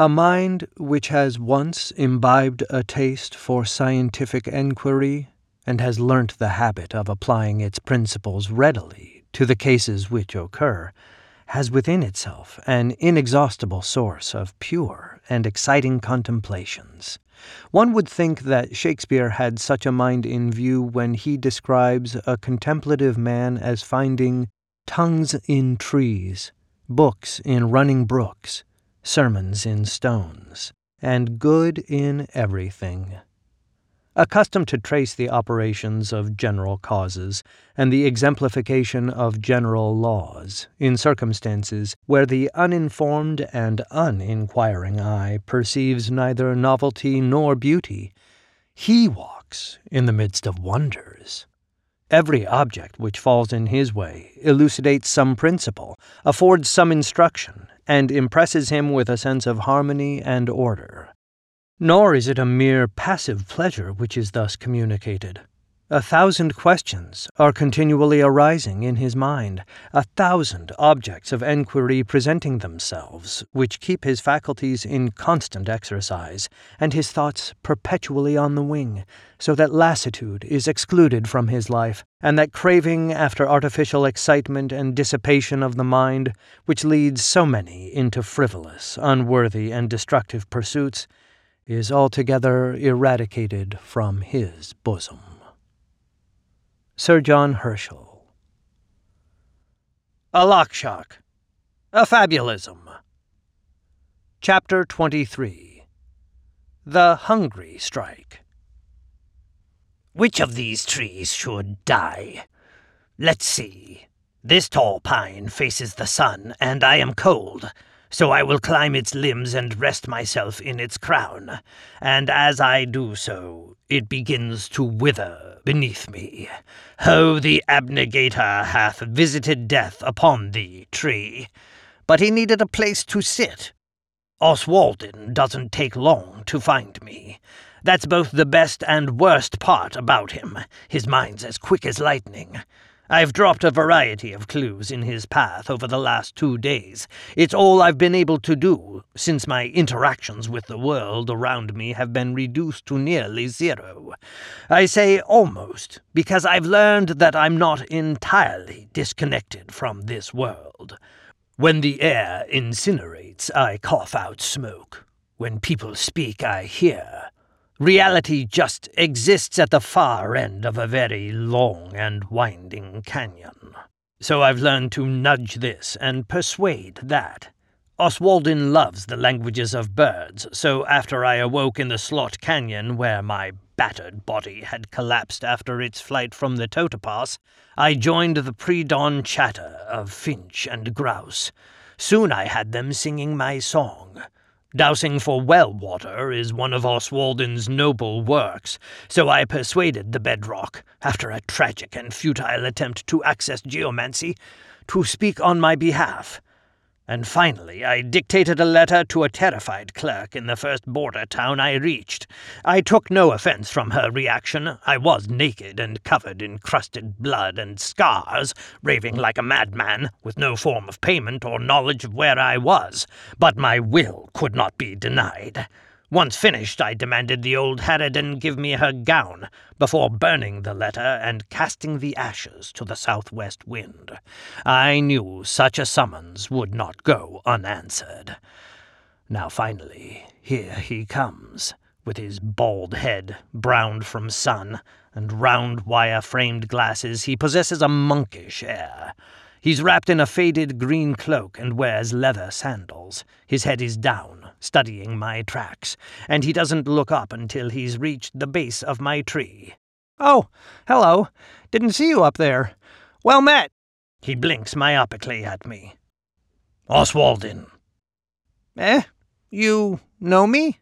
A mind which has once imbibed a taste for scientific enquiry and has learnt the habit of applying its principles readily to the cases which occur, has within itself an inexhaustible source of pure and exciting contemplations. One would think that Shakespeare had such a mind in view when he describes a contemplative man as finding tongues in trees, books in running brooks, sermons in stones, and good in everything accustomed to trace the operations of general causes and the exemplification of general laws in circumstances where the uninformed and uninquiring eye perceives neither novelty nor beauty, he walks in the midst of wonders. Every object which falls in his way elucidates some principle, affords some instruction, and impresses him with a sense of harmony and order. Nor is it a mere passive pleasure which is thus communicated. A thousand questions are continually arising in his mind, a thousand objects of enquiry presenting themselves, which keep his faculties in constant exercise, and his thoughts perpetually on the wing, so that lassitude is excluded from his life, and that craving after artificial excitement and dissipation of the mind, which leads so many into frivolous, unworthy, and destructive pursuits, is altogether eradicated from his bosom. Sir John Herschel. Alaxsxaq. A Fabulism. Chapter 23 The Hungry Strike. Which of these trees should die? Let's see. This tall pine faces the sun, and I am cold so I will climb its limbs and rest myself in its crown, and as I do so, it begins to wither beneath me. Ho, the abnegator hath visited death upon thee, tree. But he needed a place to sit. Oswaldin doesn't take long to find me. That's both the best and worst part about him. His mind's as quick as lightning. I've dropped a variety of clues in his path over the last two days. It's all I've been able to do, since my interactions with the world around me have been reduced to nearly zero. I say almost, because I've learned that I'm not entirely disconnected from this world. When the air incinerates, I cough out smoke. When people speak, I hear. Reality just exists at the far end of a very long and winding canyon. So I've learned to nudge this and persuade that. Oswaldin loves the languages of birds, so after I awoke in the Slot Canyon, where my battered body had collapsed after its flight from the Totopas, I joined the pre dawn chatter of finch and grouse. Soon I had them singing my song. Dowsing for well water is one of Oswaldin's noble works, so I persuaded the bedrock, after a tragic and futile attempt to access geomancy, to speak on my behalf. And finally, I dictated a letter to a terrified clerk in the first border town I reached. I took no offense from her reaction. I was naked and covered in crusted blood and scars, raving like a madman, with no form of payment or knowledge of where I was. But my will could not be denied. Once finished, I demanded the old harridan give me her gown, before burning the letter and casting the ashes to the southwest wind. I knew such a summons would not go unanswered. Now finally, here he comes, with his bald head, browned from sun, and round wire-framed glasses he possesses a monkish air. He's wrapped in a faded green cloak and wears leather sandals. His head is down, studying my tracks, and he doesn't look up until he's reached the base of my tree. Oh, hello. Didn't see you up there. Well met. He blinks myopically at me. Oswaldin. Eh? You know me?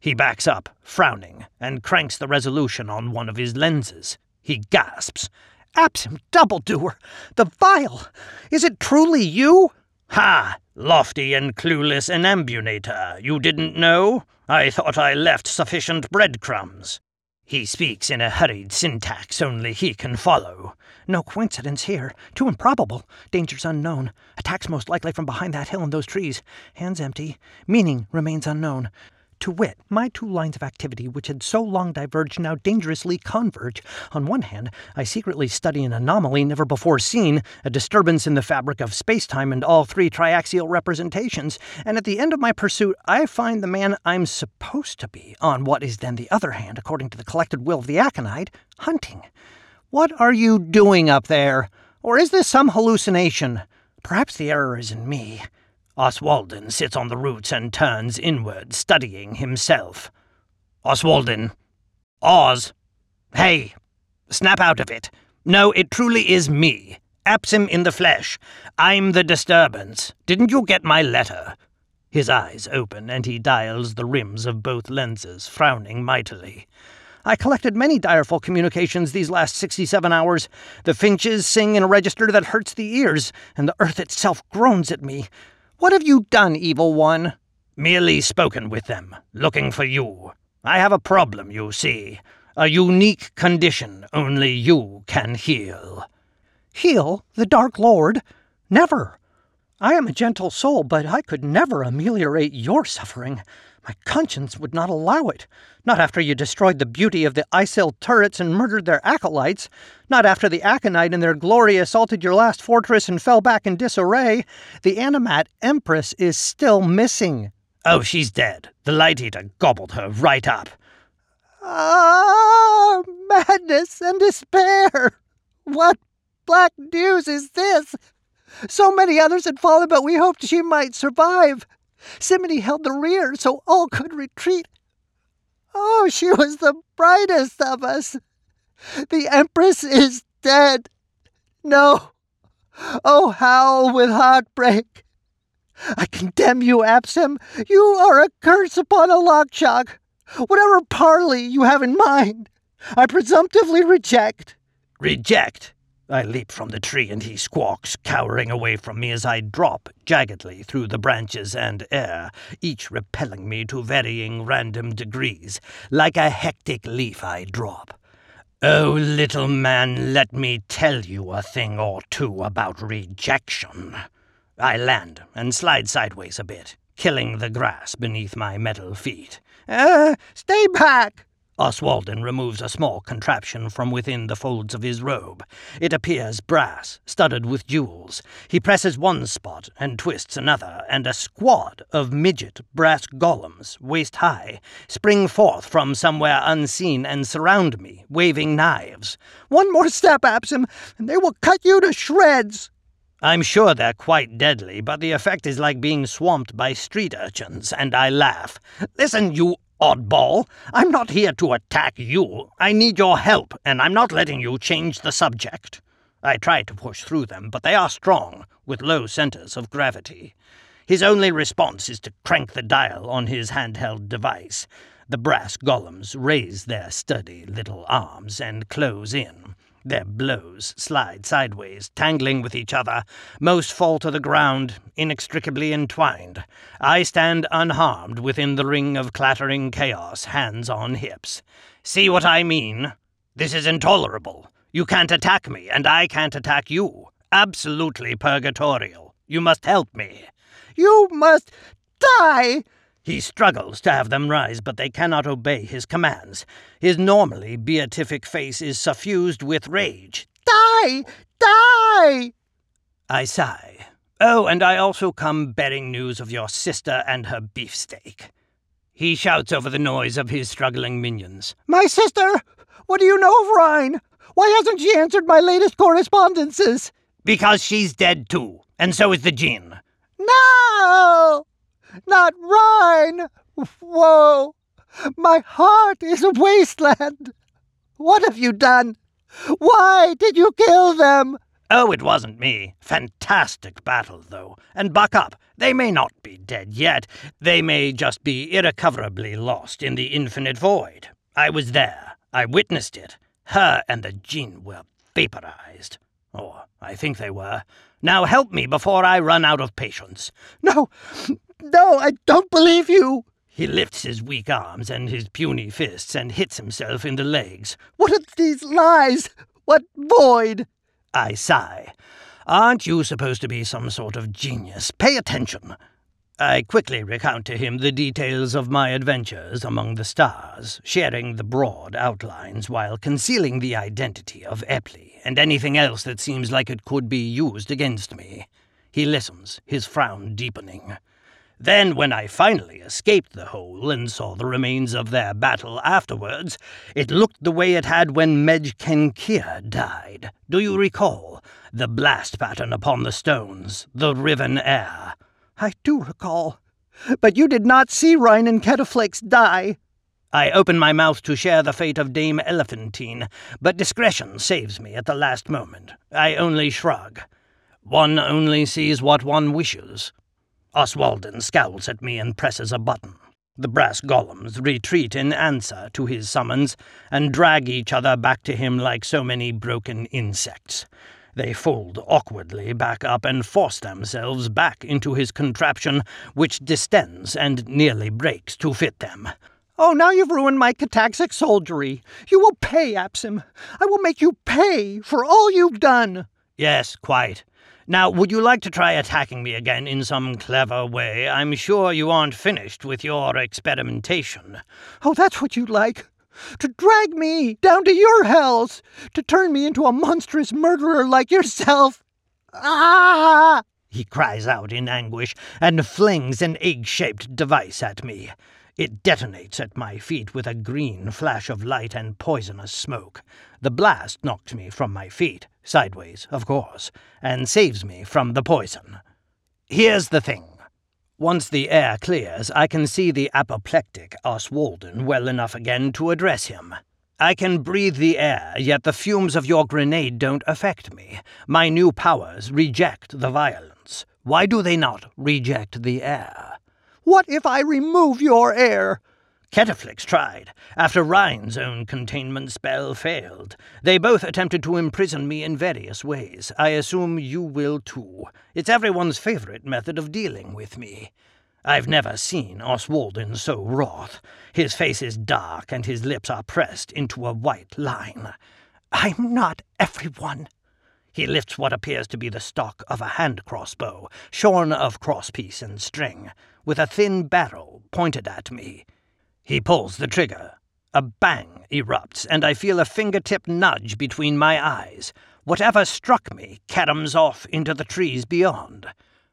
He backs up, frowning, and cranks the resolution on one of his lenses. He gasps Absent doubledoer! The vile! Is it truly you? Ha! Lofty and clueless enambunator, you didn't know? I thought I left sufficient breadcrumbs. He speaks in a hurried syntax only he can follow. No coincidence here. Too improbable. Dangers unknown. Attacks most likely from behind that hill and those trees. Hands empty. Meaning remains unknown. To wit, my two lines of activity, which had so long diverged, now dangerously converge. On one hand, I secretly study an anomaly never before seen, a disturbance in the fabric of spacetime and all three triaxial representations, and at the end of my pursuit, I find the man I'm supposed to be, on what is then the other hand, according to the collected will of the aconite, hunting. What are you doing up there? Or is this some hallucination? Perhaps the error is in me. Oswaldin sits on the roots and turns inward, studying himself. Oswaldin. Oz. Hey! Snap out of it. No, it truly is me. Absim in the flesh. I'm the disturbance. Didn't you get my letter? His eyes open, and he dials the rims of both lenses, frowning mightily. I collected many direful communications these last 67 hours. The finches sing in a register that hurts the ears, and the earth itself groans at me. What have you done, evil one? Merely spoken with them, looking for you. I have a problem, you see. A unique condition only you can heal. Heal the Dark Lord? Never. I am a gentle soul, but I could never ameliorate your suffering. My conscience would not allow it. Not after you destroyed the beauty of the Isil turrets and murdered their acolytes. Not after the Aconite and their glory assaulted your last fortress and fell back in disarray. The Animat Empress is still missing. Oh, she's dead. The Light Eater gobbled her right up. Ah, madness and despair! What black news is this? So many others had fallen, but we hoped she might survive. Simony held the rear so all could retreat. Oh, she was the brightest of us. The Empress is dead. No. Oh, howl with heartbreak. I condemn you, Absim. You are a curse upon Alaxsxaq. Whatever parley you have in mind, I presumptively reject. Reject? I leap from the tree and he squawks, cowering away from me as I drop jaggedly through the branches and air, each repelling me to varying random degrees. Like a hectic leaf, I drop. Oh, little man, let me tell you a thing or two about rejection. I land and slide sideways a bit, killing the grass beneath my metal feet. Uh, stay back! Oswaldin removes a small contraption from within the folds of his robe. It appears brass, studded with jewels. He presses one spot and twists another, and a squad of midget brass golems, waist high, spring forth from somewhere unseen and surround me, waving knives. One more step, Absim, and they will cut you to shreds. I'm sure they're quite deadly, but the effect is like being swamped by street urchins, and I laugh. Listen, you Oddball, I'm not here to attack you. I need your help, and I'm not letting you change the subject. I try to push through them, but they are strong, with low centers of gravity. His only response is to crank the dial on his handheld device. The brass golems raise their sturdy little arms and close in. Their blows slide sideways, tangling with each other. Most fall to the ground, inextricably entwined. I stand unharmed within the ring of clattering chaos, hands on hips. See what I mean? This is intolerable. You can't attack me, and I can't attack you. Absolutely purgatorial. You must help me. You must die! He struggles to have them rise, but they cannot obey his commands. His normally beatific face is suffused with rage. Die! Die! I sigh. Oh, and I also come bearing news of your sister and her beefsteak. He shouts over the noise of his struggling minions. My sister! What do you know of Rhine? Why hasn't she answered my latest correspondences? Because she's dead too, and so is the Jinn. No! Not Rhine! Whoa! My heart is a wasteland! What have you done? Why did you kill them? Oh, it wasn't me. Fantastic battle, though. And buck up. They may not be dead yet. They may just be irrecoverably lost in the infinite void. I was there. I witnessed it. Her and the Jinn were vaporized. Or I think they were. Now help me before I run out of patience. No, no, I don't believe you. He lifts his weak arms and his puny fists and hits himself in the legs. What are these lies? What void? I sigh. Aren't you supposed to be some sort of genius? Pay attention. I quickly recount to him the details of my adventures among the stars, sharing the broad outlines while concealing the identity of Epley and anything else that seems like it could be used against me. He listens, his frown deepening. Then, when I finally escaped the hole and saw the remains of their battle afterwards, it looked the way it had when Medj Kenkir died. Do you recall? The blast pattern upon the stones, the riven air. I do recall. But you did not see Rhine and Ketaflix die. I open my mouth to share the fate of Dame Elephantine, but discretion saves me at the last moment. I only shrug. One only sees what one wishes. Oswaldin scowls at me and presses a button. The brass golems retreat in answer to his summons and drag each other back to him like so many broken insects. They fold awkwardly back up and force themselves back into his contraption, which distends and nearly breaks to fit them. Oh, now you've ruined my Cataxic soldiery. You will pay, Absim. I will make you pay for all you've done. Yes, quite. Now, would you like to try attacking me again in some clever way? I'm sure you aren't finished with your experimentation. Oh, that's what you'd like. To drag me down to your hells. To turn me into a monstrous murderer like yourself. Ah! He cries out in anguish and flings an egg shaped device at me. It detonates at my feet with a green flash of light and poisonous smoke. The blast knocks me from my feet, sideways, of course, and saves me from the poison. Here's the thing. Once the air clears, I can see the apoplectic Oswaldin well enough again to address him. I can breathe the air, yet the fumes of your grenade don't affect me. My new powers reject the violence. Why do they not reject the air? What if I remove your air? Ketaflix tried, after Rhine's own containment spell failed. They both attempted to imprison me in various ways. I assume you will too. It's everyone's favorite method of dealing with me. I've never seen Oswaldin so wroth. His face is dark and his lips are pressed into a white line. I'm not everyone. He lifts what appears to be the stock of a hand crossbow, shorn of crosspiece and string with a thin barrel pointed at me. He pulls the trigger. A bang erupts, and I feel a fingertip nudge between my eyes. Whatever struck me caroms off into the trees beyond.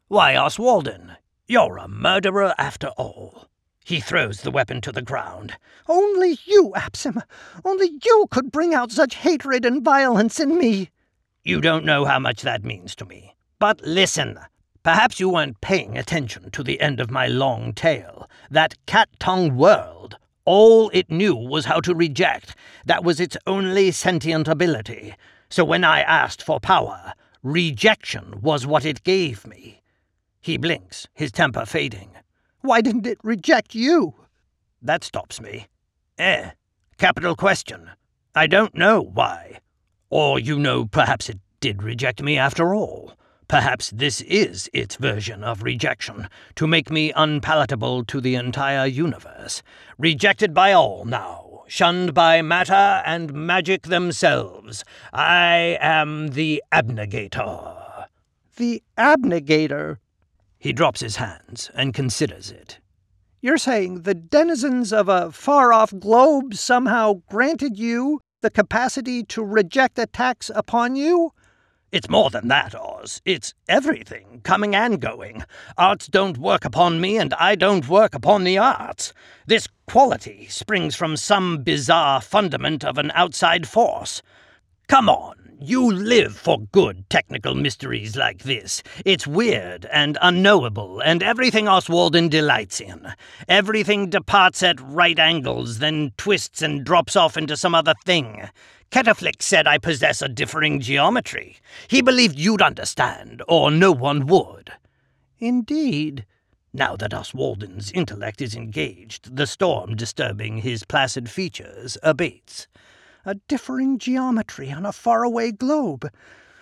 Why, Oswaldin, you're a murderer after all. He throws the weapon to the ground. Only you, Absim, only you could bring out such hatred and violence in me. You don't know how much that means to me. But listen, Perhaps you weren't paying attention to the end of my long tale. That cat tongue world, all it knew was how to reject. That was its only sentient ability. So when I asked for power, rejection was what it gave me. He blinks, his temper fading. Why didn't it reject you? That stops me. Eh, capital question. I don't know why. Or you know, perhaps it did reject me after all. Perhaps this is its version of rejection, to make me unpalatable to the entire universe. Rejected by all now, shunned by matter and magic themselves. I am the abnegator. The abnegator? He drops his hands and considers it. You're saying the denizens of a far off globe somehow granted you the capacity to reject attacks upon you? It's more than that, Oz. It's everything, coming and going. Arts don't work upon me, and I don't work upon the arts. This quality springs from some bizarre fundament of an outside force. Come on, you live for good technical mysteries like this. It's weird and unknowable, and everything Oswaldin delights in. Everything departs at right angles, then twists and drops off into some other thing. Ketaflix said I possess a differing geometry. He believed you'd understand, or no one would. Indeed. Now that Oswaldin's intellect is engaged, the storm disturbing his placid features abates. A differing geometry on a faraway globe.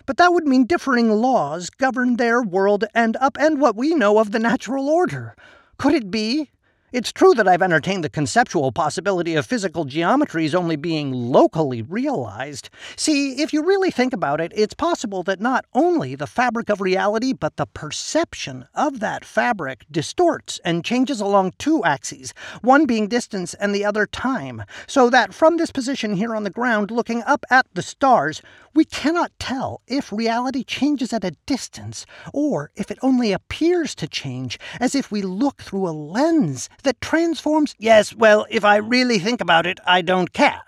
But that would mean differing laws govern their world and upend what we know of the natural order. Could it be? It's true that I've entertained the conceptual possibility of physical geometries only being locally realized. See, if you really think about it, it's possible that not only the fabric of reality, but the perception of that fabric distorts and changes along two axes, one being distance and the other time, so that from this position here on the ground, looking up at the stars, we cannot tell if reality changes at a distance or if it only appears to change, as if we look through a lens that transforms. Yes, well, if I really think about it, I don't care.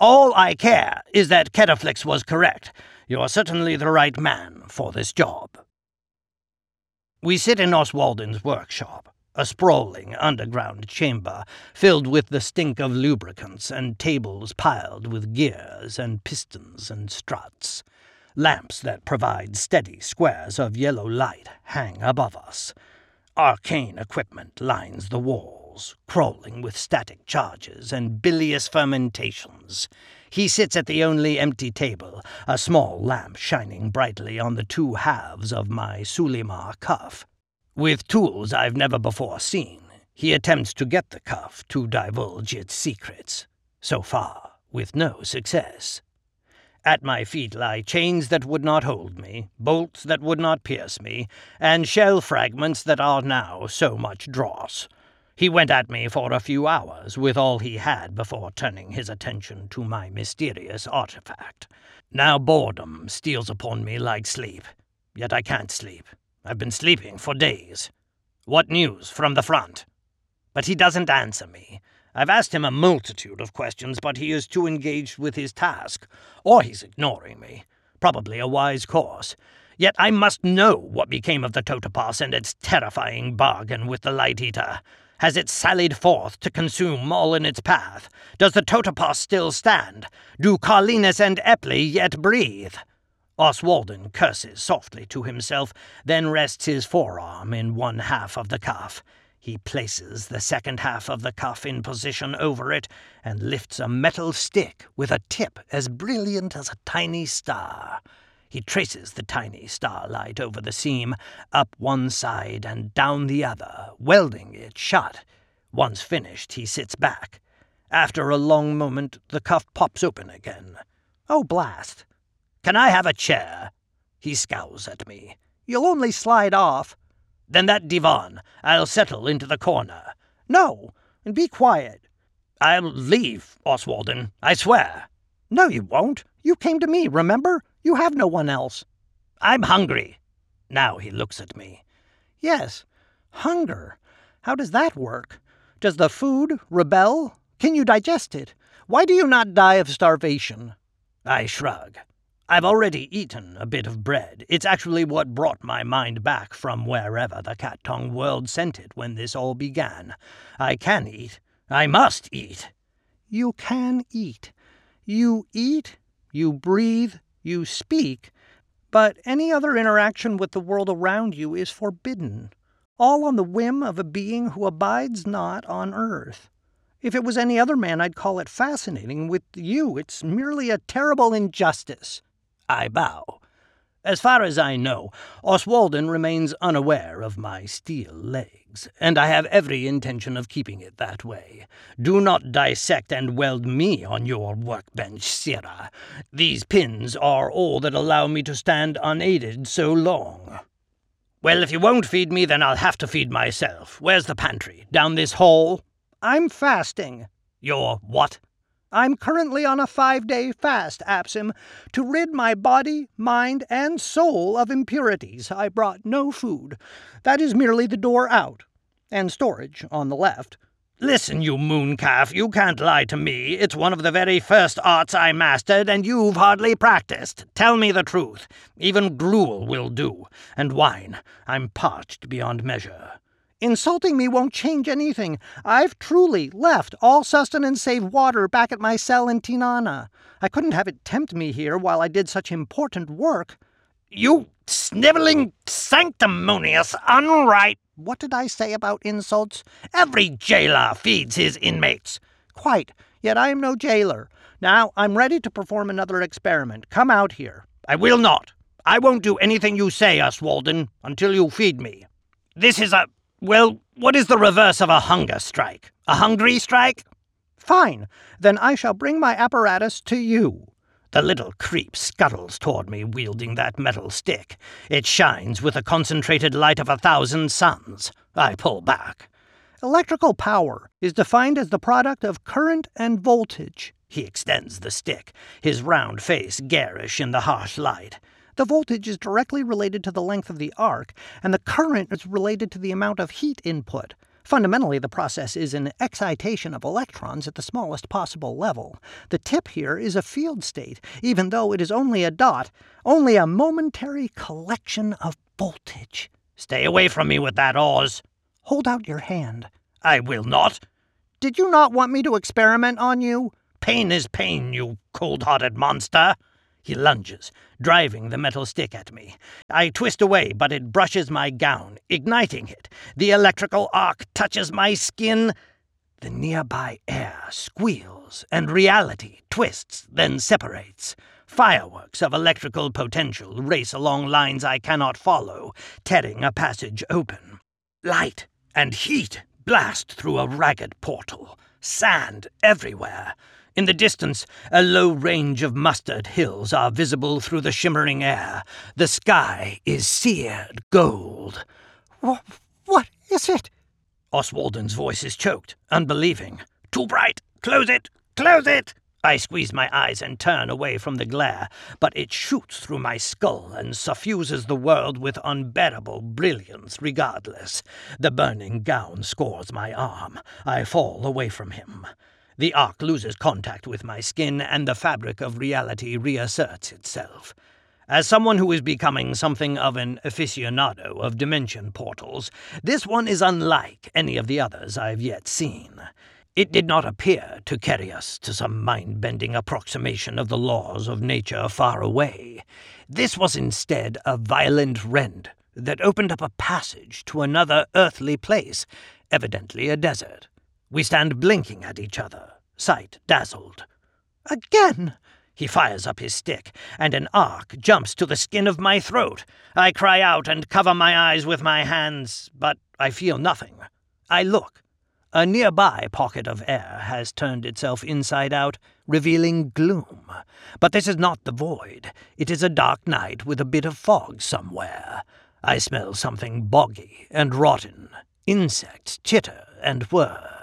All I care is that Ketaflix was correct. You're certainly the right man for this job. We sit in Oswaldin's workshop, a sprawling underground chamber filled with the stink of lubricants and tables piled with gears and pistons and struts. Lamps that provide steady squares of yellow light hang above us. Arcane equipment lines the wall crawling with static charges and bilious fermentations. He sits at the only empty table, a small lamp shining brightly on the two halves of my Sulimar cuff. With tools I've never before seen, he attempts to get the cuff to divulge its secrets. So far, with no success. At my feet lie chains that would not hold me, bolts that would not pierce me, and shell fragments that are now so much dross. He went at me for a few hours with all he had before turning his attention to my mysterious artifact. Now boredom steals upon me like sleep. Yet I can't sleep. I've been sleeping for days. What news from the front? But he doesn't answer me. I've asked him a multitude of questions, but he is too engaged with his task. Or he's ignoring me. Probably a wise course. Yet I must know what became of the Totopas and its terrifying bargain with the Light Eater. Has it sallied forth to consume all in its path? Does the Totopas still stand? Do Carlinus and Epley yet breathe? Oswaldin curses softly to himself, then rests his forearm in one half of the cuff. He places the second half of the cuff in position over it and lifts a metal stick with a tip as brilliant as a tiny star. He traces the tiny starlight over the seam, up one side and down the other, welding it shut. Once finished, he sits back. After a long moment, the cuff pops open again. Oh, blast! Can I have a chair? He scowls at me. You'll only slide off. Then that divan. I'll settle into the corner. No, and be quiet. I'll leave, Oswaldin, I swear. No, you won't. You came to me, remember? You have no one else. I'm hungry. Now he looks at me. Yes, hunger. How does that work? Does the food rebel? Can you digest it? Why do you not die of starvation? I shrug. I've already eaten a bit of bread. It's actually what brought my mind back from wherever the cat tongue world sent it when this all began. I can eat. I must eat. You can eat. You eat, you breathe, you speak, but any other interaction with the world around you is forbidden, all on the whim of a being who abides not on earth. If it was any other man, I'd call it fascinating. With you, it's merely a terrible injustice. I bow. As far as I know, Oswaldin remains unaware of my steel legs, and I have every intention of keeping it that way. Do not dissect and weld me on your workbench, sirrah. These pins are all that allow me to stand unaided so long. Well, if you won't feed me, then I'll have to feed myself. Where's the pantry? Down this hall? I'm fasting. You're what? I'm currently on a five day fast, Absim, to rid my body, mind, and soul of impurities. I brought no food. That is merely the door out, and storage on the left. Listen, you mooncalf, you can't lie to me. It's one of the very first arts I mastered, and you've hardly practiced. Tell me the truth. Even gruel will do. And wine. I'm parched beyond measure. Insulting me won't change anything. I've truly left all sustenance save water back at my cell in Tinana. I couldn't have it tempt me here while I did such important work. You sniveling, sanctimonious, unright. What did I say about insults? Every jailer feeds his inmates. Quite. Yet I am no jailer. Now I'm ready to perform another experiment. Come out here. I will not. I won't do anything you say, Oswaldin, until you feed me. This is a Well, what is the reverse of a hunger strike? A hungry strike? Fine, then I shall bring my apparatus to you. The little creep scuttles toward me wielding that metal stick. It shines with the concentrated light of a thousand suns. I pull back. Electrical power is defined as the product of current and voltage. He extends the stick, his round face garish in the harsh light. The voltage is directly related to the length of the arc, and the current is related to the amount of heat input. Fundamentally, the process is an excitation of electrons at the smallest possible level. The tip here is a field state, even though it is only a dot, only a momentary collection of voltage. Stay away from me with that, Oz. Hold out your hand. I will not. Did you not want me to experiment on you? Pain is pain, you cold hearted monster. He lunges, driving the metal stick at me. I twist away, but it brushes my gown, igniting it. The electrical arc touches my skin. The nearby air squeals, and reality twists, then separates. Fireworks of electrical potential race along lines I cannot follow, tearing a passage open. Light and heat blast through a ragged portal. Sand everywhere. In the distance, a low range of mustard hills are visible through the shimmering air. The sky is seared gold. What is it? Oswaldin's voice is choked, unbelieving. Too bright! Close it! Close it! I squeeze my eyes and turn away from the glare, but it shoots through my skull and suffuses the world with unbearable brilliance regardless. The burning gown scores my arm. I fall away from him. The arc loses contact with my skin, and the fabric of reality reasserts itself. As someone who is becoming something of an aficionado of dimension portals, this one is unlike any of the others I've yet seen. It did not appear to carry us to some mind bending approximation of the laws of nature far away. This was instead a violent rend that opened up a passage to another earthly place, evidently a desert. We stand blinking at each other, sight dazzled. Again! He fires up his stick, and an arc jumps to the skin of my throat. I cry out and cover my eyes with my hands, but I feel nothing. I look. A nearby pocket of air has turned itself inside out, revealing gloom. But this is not the void. It is a dark night with a bit of fog somewhere. I smell something boggy and rotten. Insects chitter and whir.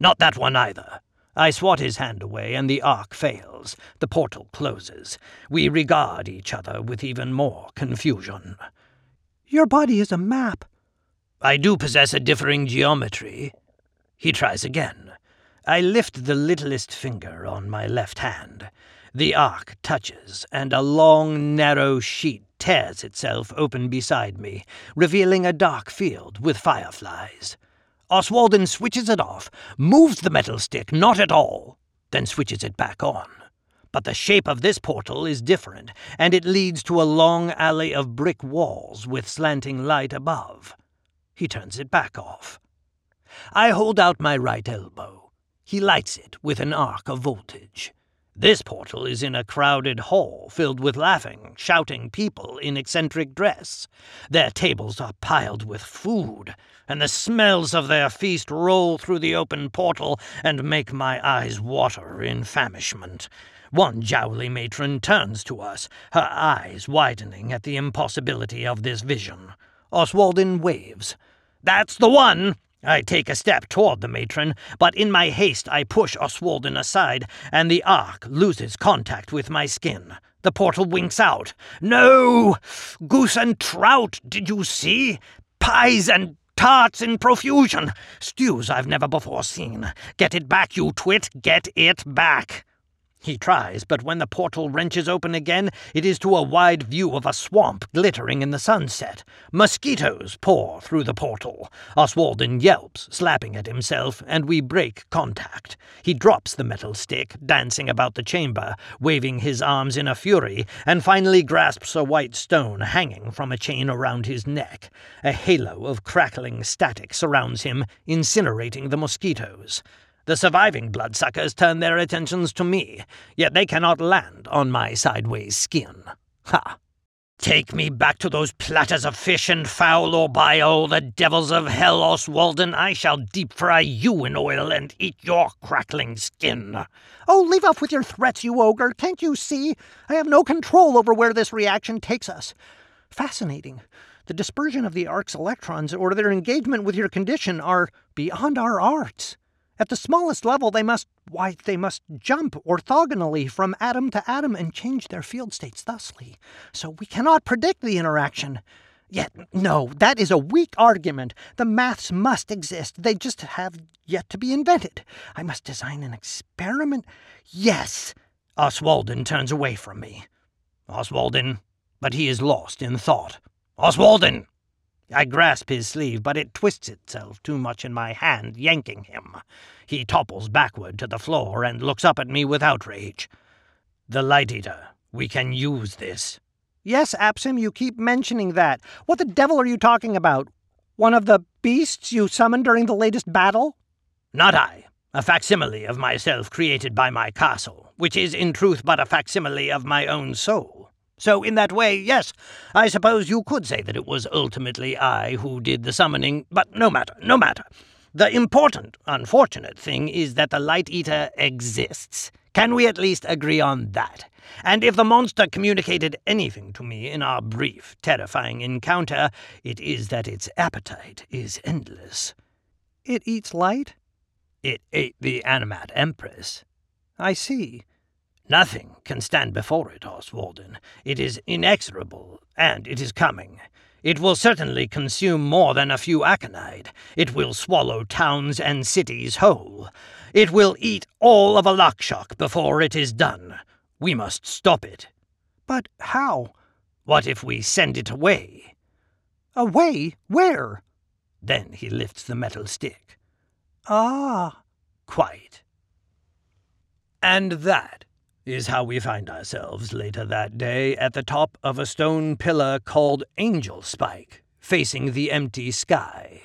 Not that one either. I swat his hand away, and the arc fails. The portal closes. We regard each other with even more confusion. Your body is a map. I do possess a differing geometry. He tries again. I lift the littlest finger on my left hand. The arc touches, and a long, narrow sheet tears itself open beside me, revealing a dark field with fireflies. Oswaldin switches it off, moves the metal stick not at all, then switches it back on. But the shape of this portal is different, and it leads to a long alley of brick walls with slanting light above. He turns it back off. I hold out my right elbow. He lights it with an arc of voltage. This portal is in a crowded hall filled with laughing, shouting people in eccentric dress. Their tables are piled with food, and the smells of their feast roll through the open portal and make my eyes water in famishment. One jowly matron turns to us, her eyes widening at the impossibility of this vision. Oswaldin waves. That's the one! I take a step toward the matron, but in my haste I push Oswaldin aside, and the arc loses contact with my skin. The portal winks out. No! Goose and trout, did you see? Pies and tarts in profusion. Stews I've never before seen. Get it back, you twit, get it back. He tries, but when the portal wrenches open again, it is to a wide view of a swamp glittering in the sunset. Mosquitoes pour through the portal. Oswaldin yelps, slapping at himself, and we break contact. He drops the metal stick, dancing about the chamber, waving his arms in a fury, and finally grasps a white stone hanging from a chain around his neck. A halo of crackling static surrounds him, incinerating the mosquitoes. The surviving bloodsuckers turn their attentions to me, yet they cannot land on my sideways skin. Ha! Take me back to those platters of fish and fowl, or by all the devils of hell, Oswaldin, I shall deep fry you in oil and eat your crackling skin. Oh, leave off with your threats, you ogre. Can't you see? I have no control over where this reaction takes us. Fascinating. The dispersion of the arc's electrons or their engagement with your condition are beyond our arts. At the smallest level, they must, why, they must jump orthogonally from atom to atom and change their field states thusly. So we cannot predict the interaction. Yet, no, that is a weak argument. The maths must exist. They just have yet to be invented. I must design an experiment. Yes. Oswaldin turns away from me. Oswaldin, but he is lost in thought. Oswaldin! I grasp his sleeve, but it twists itself too much in my hand, yanking him. He topples backward to the floor and looks up at me with outrage. The Light Eater, we can use this. Yes, Absim, you keep mentioning that. What the devil are you talking about? One of the beasts you summoned during the latest battle? Not I. A facsimile of myself created by my castle, which is in truth but a facsimile of my own soul. So, in that way, yes, I suppose you could say that it was ultimately I who did the summoning, but no matter, no matter. The important, unfortunate thing is that the Light Eater exists. Can we at least agree on that? And if the monster communicated anything to me in our brief, terrifying encounter, it is that its appetite is endless. It eats light? It ate the Animat Empress. I see. Nothing can stand before it, Oswaldin. It is inexorable, and it is coming. It will certainly consume more than a few aconite. It will swallow towns and cities whole. It will eat all of Alaxsxaq before it is done. We must stop it. But how? What if we send it away? Away? Where? Then he lifts the metal stick. Ah. Quite. And that is how we find ourselves later that day at the top of a stone pillar called Angel Spike, facing the empty sky.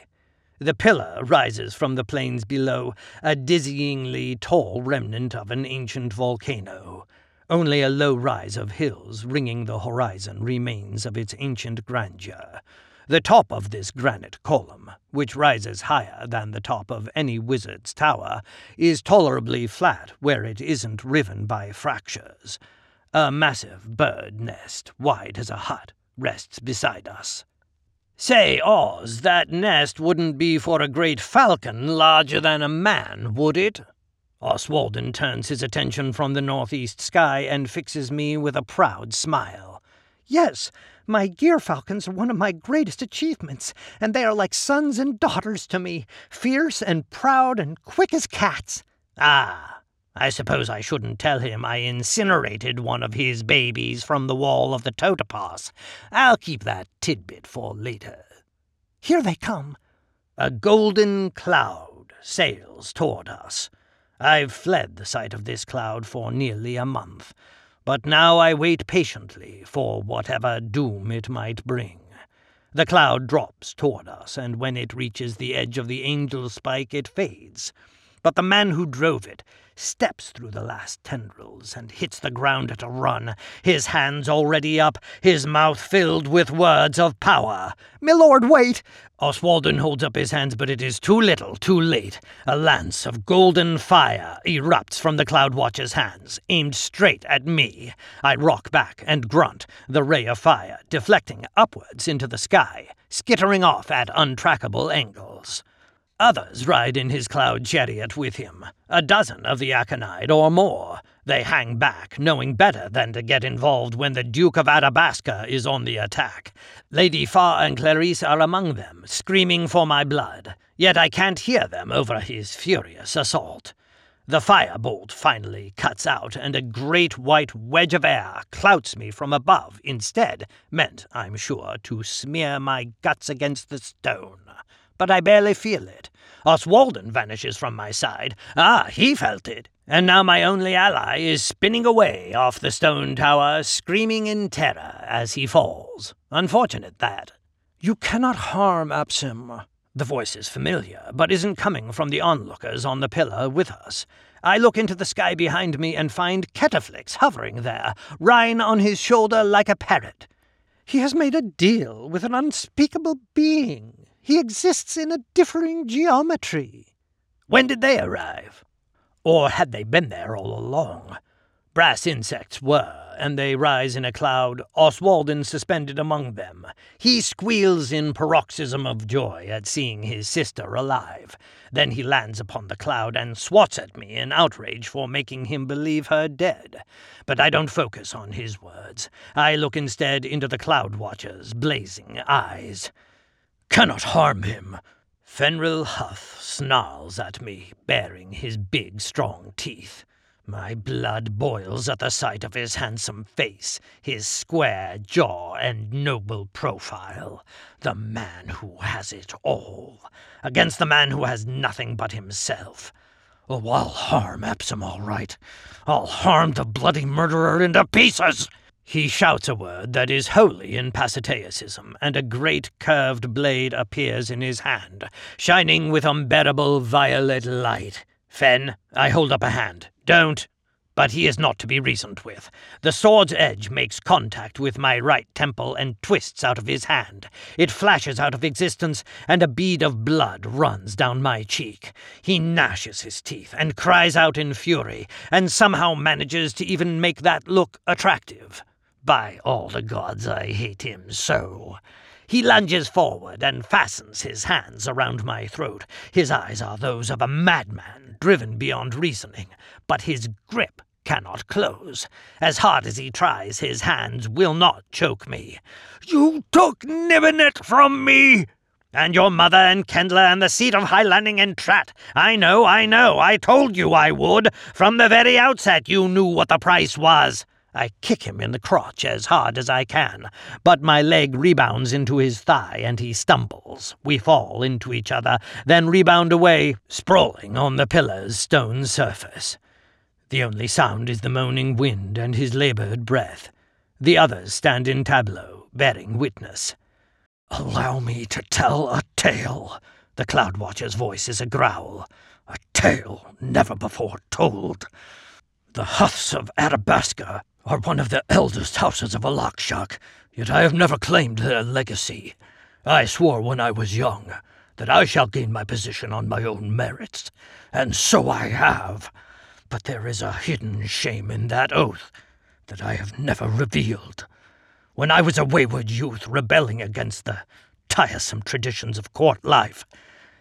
The pillar rises from the plains below, a dizzyingly tall remnant of an ancient volcano. Only a low rise of hills ringing the horizon remains of its ancient grandeur. The top of this granite column, which rises higher than the top of any wizard's tower, is tolerably flat where it isn't riven by fractures. A massive bird nest, wide as a hut, rests beside us. Say, Oz, that nest wouldn't be for a great falcon larger than a man, would it? Oswaldin turns his attention from the northeast sky and fixes me with a proud smile. Yes, my gyrfalcons are one of my greatest achievements, and they are like sons and daughters to me, fierce and proud and quick as cats. Ah, I suppose I shouldn't tell him I incinerated one of his babies from the wall of the Totopas. I'll keep that tidbit for later. Here they come. A golden cloud sails toward us. I've fled the sight of this cloud for nearly a month but now I wait patiently for whatever doom it might bring. The cloud drops toward us, and when it reaches the edge of the angel spike, it fades. But the man who drove it steps through the last tendrils and hits the ground at a run, his hands already up, his mouth filled with words of power. Milord, wait! Oswaldin holds up his hands, but it is too little, too late. A lance of golden fire erupts from the Cloud Watcher's hands, aimed straight at me. I rock back and grunt, the ray of fire deflecting upwards into the sky, skittering off at untrackable angles. Others ride in his cloud chariot with him, a dozen of the Aconite or more. They hang back, knowing better than to get involved when the Duke of Arabasca is on the attack. Lady Far and Clarice are among them, screaming for my blood, yet I can't hear them over his furious assault. The firebolt finally cuts out, and a great white wedge of air clouts me from above, instead, meant, I'm sure, to smear my guts against the stone. But I barely feel it. Oswaldin vanishes from my side. Ah, he felt it. And now my only ally is spinning away off the stone tower, screaming in terror as he falls. Unfortunate that. You cannot harm Absim. The voice is familiar, but isn't coming from the onlookers on the pillar with us. I look into the sky behind me and find Ketaflix hovering there, Rhine on his shoulder like a parrot. He has made a deal with an unspeakable being. He exists in a differing geometry. When did they arrive? Or had they been there all along? Brass insects were, and they rise in a cloud, Oswaldin suspended among them. He squeals in paroxysm of joy at seeing his sister alive. Then he lands upon the cloud and swats at me in outrage for making him believe her dead. But I don't focus on his words. I look instead into the cloud watcher's blazing eyes. Cannot harm him. Fenrir Huth snarls at me, baring his big, strong teeth. My blood boils at the sight of his handsome face, his square jaw and noble profile. The man who has it all, against the man who has nothing but himself. Oh, I'll harm Epsom all right. I'll harm the bloody murderer into pieces. He shouts a word that is holy in Pasitaicism, and a great curved blade appears in his hand, shining with unbearable violet light. Fen, I hold up a hand. Don't. But he is not to be reasoned with. The sword's edge makes contact with my right temple and twists out of his hand. It flashes out of existence, and a bead of blood runs down my cheek. He gnashes his teeth and cries out in fury, and somehow manages to even make that look attractive. By all the gods, I hate him so. He lunges forward and fastens his hands around my throat. His eyes are those of a madman, driven beyond reasoning, but his grip cannot close. As hard as he tries, his hands will not choke me. You took Nibbinet from me! And your mother and Kendler and the seat of High Landing and Trat. I know, I know. I told you I would. From the very outset, you knew what the price was. I kick him in the crotch as hard as I can, but my leg rebounds into his thigh and he stumbles. We fall into each other, then rebound away, sprawling on the pillar's stone surface. The only sound is the moaning wind and his labored breath. The others stand in tableau, bearing witness. Allow me to tell a tale. The Cloud Watcher's voice is a growl. A tale never before told. The Huths of Arabasca are one of the eldest houses of Alaxsxaq, yet I have never claimed their legacy. I swore when I was young that I shall gain my position on my own merits, and so I have. But there is a hidden shame in that oath that I have never revealed. When I was a wayward youth rebelling against the tiresome traditions of court life,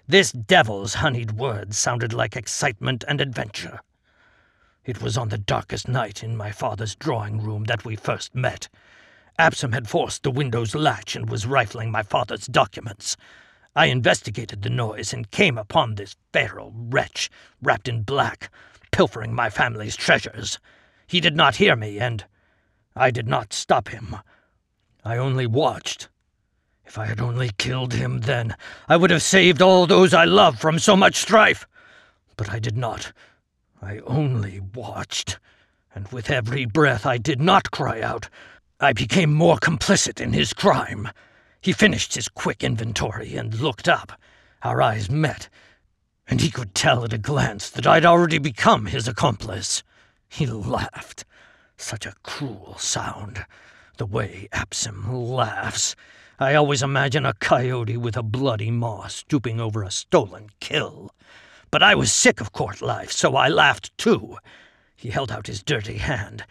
this devil's honeyed words sounded like excitement and adventure. It was on the darkest night in my father's drawing room that we first met. Absom had forced the window's latch and was rifling my father's documents. I investigated the noise and came upon this feral wretch, wrapped in black, pilfering my family's treasures. He did not hear me, and I did not stop him. I only watched. If I had only killed him then, I would have saved all those I love from so much strife. But I did not. I only watched, and with every breath I did not cry out. I became more complicit in his crime. He finished his quick inventory and looked up. Our eyes met, and he could tell at a glance that I'd already become his accomplice. He laughed. Such a cruel sound. The way Absim laughs. I always imagine a coyote with a bloody maw stooping over a stolen kill. But I was sick of court life, so I laughed too. He held out his dirty hand,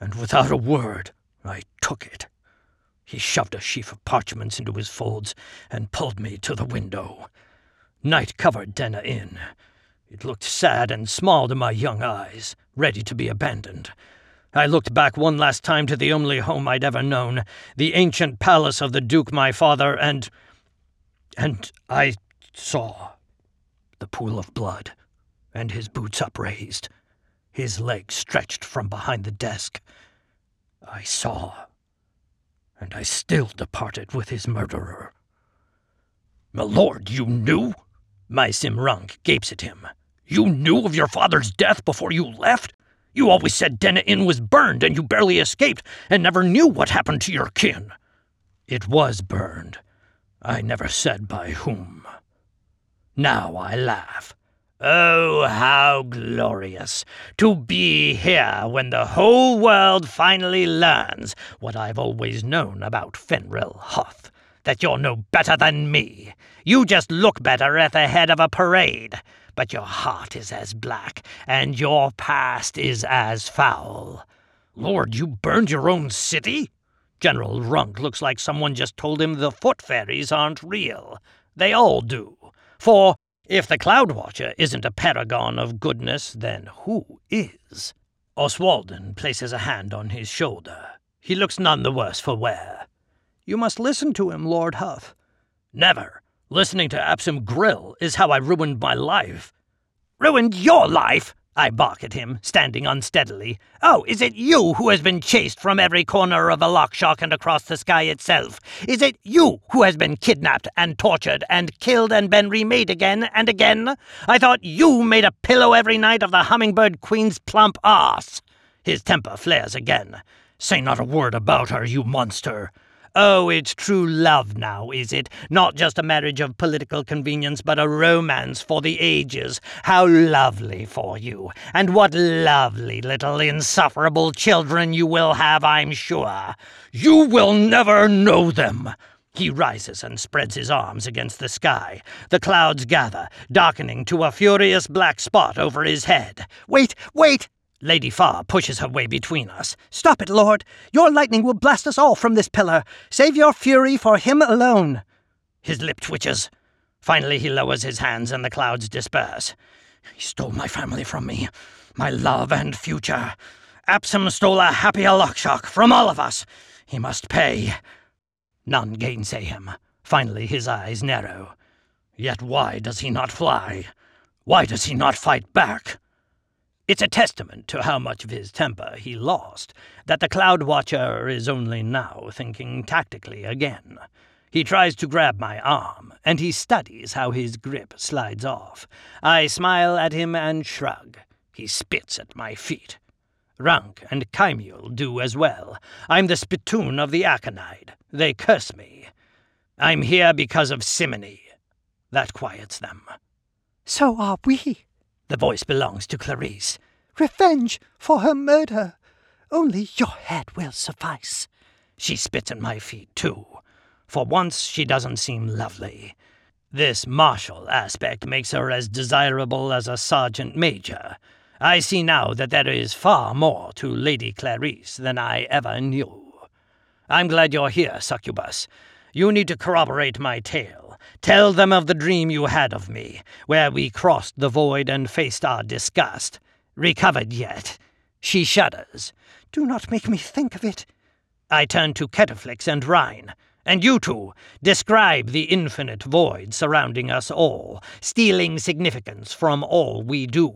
and without a word, I took it. He shoved a sheaf of parchments into his folds and pulled me to the window. Night covered Denna Inn. It looked sad and small to my young eyes, ready to be abandoned. I looked back one last time to the only home I'd ever known, the ancient palace of the Duke my father, and. and I saw the pool of blood, and his boots upraised, his legs stretched from behind the desk. I saw, and I still departed with his murderer. My lord, you knew? My Simrank gapes at him. You knew of your father's death before you left? You always said Denna Inn was burned and you barely escaped, and never knew what happened to your kin. It was burned. I never said by whom. Now I laugh. Oh, how glorious to be here when the whole world finally learns what I've always known about Fenrir Huth that you're no better than me. You just look better at the head of a parade, but your heart is as black, and your past is as foul. Lord, you burned your own city? General Runk looks like someone just told him the foot fairies aren't real. They all do. For if the Cloud Watcher isn't a paragon of goodness, then who is? Oswaldin places a hand on his shoulder. He looks none the worse for wear. You must listen to him, Lord Huth. Never. Listening to Apsim Grill is how I ruined my life. Ruined your life? I bark at him, standing unsteadily. Oh, is it you who has been chased from every corner of the Alaxsxaq and across the sky itself? Is it you who has been kidnapped and tortured and killed and been remade again and again? I thought you made a pillow every night of the Hummingbird Queen's plump ass. His temper flares again. Say not a word about her, you monster. Oh, it's true love now, is it? Not just a marriage of political convenience, but a romance for the ages. How lovely for you. And what lovely little insufferable children you will have, I'm sure. You will never know them. He rises and spreads his arms against the sky. The clouds gather, darkening to a furious black spot over his head. Wait, wait! Lady Farr pushes her way between us. Stop it, Lord! Your lightning will blast us all from this pillar. Save your fury for him alone. His lip twitches. Finally, he lowers his hands and the clouds disperse. He stole my family from me, my love and future. Apsim stole a happier Alaxsxaq from all of us. He must pay. None gainsay him. Finally, his eyes narrow. Yet why does he not fly? Why does he not fight back? It's a testament to how much of his temper he lost that the Cloud Watcher is only now thinking tactically again. He tries to grab my arm, and he studies how his grip slides off. I smile at him and shrug. He spits at my feet. Runk and Kymule do as well. I'm the spittoon of the Aconide. They curse me. I'm here because of Simony. That quiets them. So are we, the voice belongs to Clarisse. Revenge for her murder. Only your head will suffice. She spits at my feet, too. For once, she doesn't seem lovely. This martial aspect makes her as desirable as a sergeant major. I see now that there is far more to Lady Clarisse than I ever knew. I'm glad you're here, Succubus. You need to corroborate my tale. Tell them of the dream you had of me, where we crossed the void and faced our disgust. Recovered yet? She shudders. Do not make me think of it. I turn to Ketaflix and Rhine. And you two, describe the infinite void surrounding us all, stealing significance from all we do.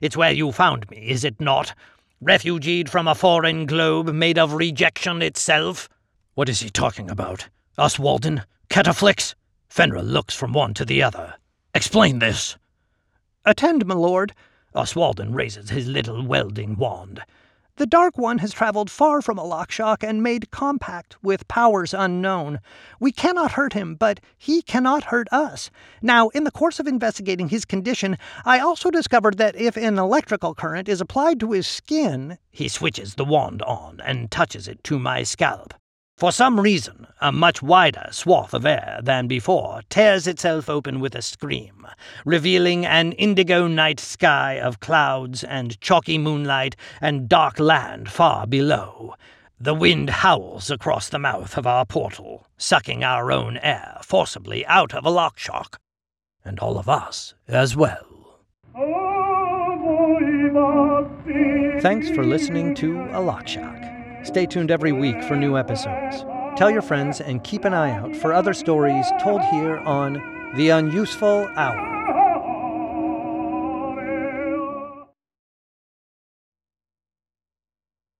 It's where you found me, is it not? Refugeed from a foreign globe made of rejection itself? What is he talking about? Oswaldin? Ketaflix? Fenrir looks from one to the other. Explain this. Attend, my lord. Oswaldin raises his little welding wand. The Dark One has traveled far from Alaxsxaq and made compact with powers unknown. We cannot hurt him, but he cannot hurt us. Now, in the course of investigating his condition, I also discovered that if an electrical current is applied to his skin. He switches the wand on and touches it to my scalp. For some reason, a much wider swath of air than before tears itself open with a scream, revealing an indigo night sky of clouds and chalky moonlight and dark land far below. The wind howls across the mouth of our portal, sucking our own air forcibly out of Alaxsxaq. And all of us as well. Thanks for listening to Alaxsxaq. Stay tuned every week for new episodes. Tell your friends and keep an eye out for other stories told here on The Unuseful Hour.